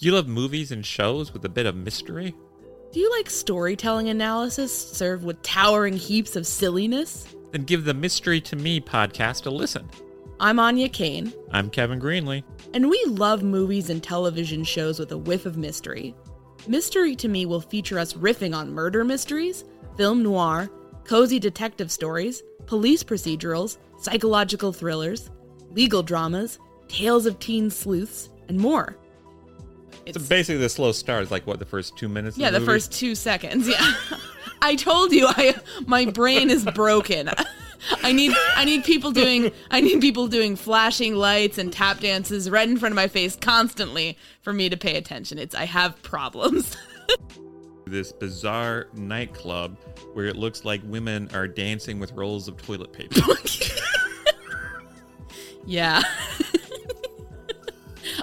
Do you love movies and shows with a bit of mystery? Do you like storytelling analysis served with towering heaps of silliness? Then give the Mystery to Me podcast a listen. I'm Anya Kane, I'm Kevin Greenlee. and we love movies and television shows with a whiff of mystery. Mystery to Me will feature us riffing on murder mysteries, film noir, cozy detective stories, police procedurals, psychological thrillers, legal dramas, tales of teen sleuths, and more. So basically, the slow start is like what the first two minutes. Yeah, of the the, first two seconds. Yeah, I told you, I my brain is broken. I need I need people doing I need people doing flashing lights and tap dances right in front of my face constantly for me to pay attention. It's I have problems. This bizarre nightclub where it looks like women are dancing with rolls of toilet paper. yeah.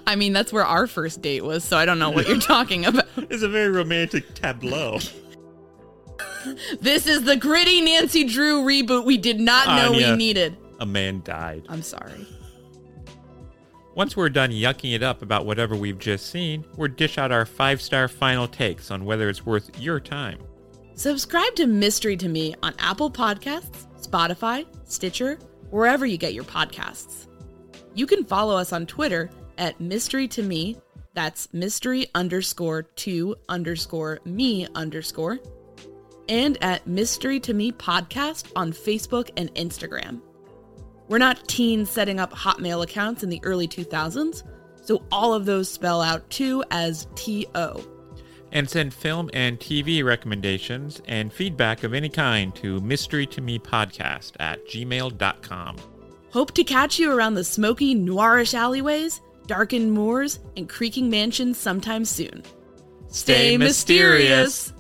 I mean, that's where our first date was, so I don't know what you're talking about. it's a very romantic tableau. This is the gritty Nancy Drew reboot we did not know Anya. we needed. A man died. I'm sorry. Once we're done yucking it up about whatever we've just seen, we'll dish out our five star final takes on whether it's worth your time. Subscribe to Mystery to Me on Apple Podcasts, Spotify, Stitcher, wherever you get your podcasts. You can follow us on Twitter at Mystery to Me. That's mystery underscore to underscore me underscore. And at Mystery to Me Podcast on Facebook and Instagram. We're not teens setting up Hotmail accounts in the early 2000s, so all of those spell out to as T O. And send film and TV recommendations and feedback of any kind to mystery to me podcast at gmail.com. Hope to catch you around the smoky, noirish alleyways, darkened moors, and creaking mansions sometime soon. Stay mysterious.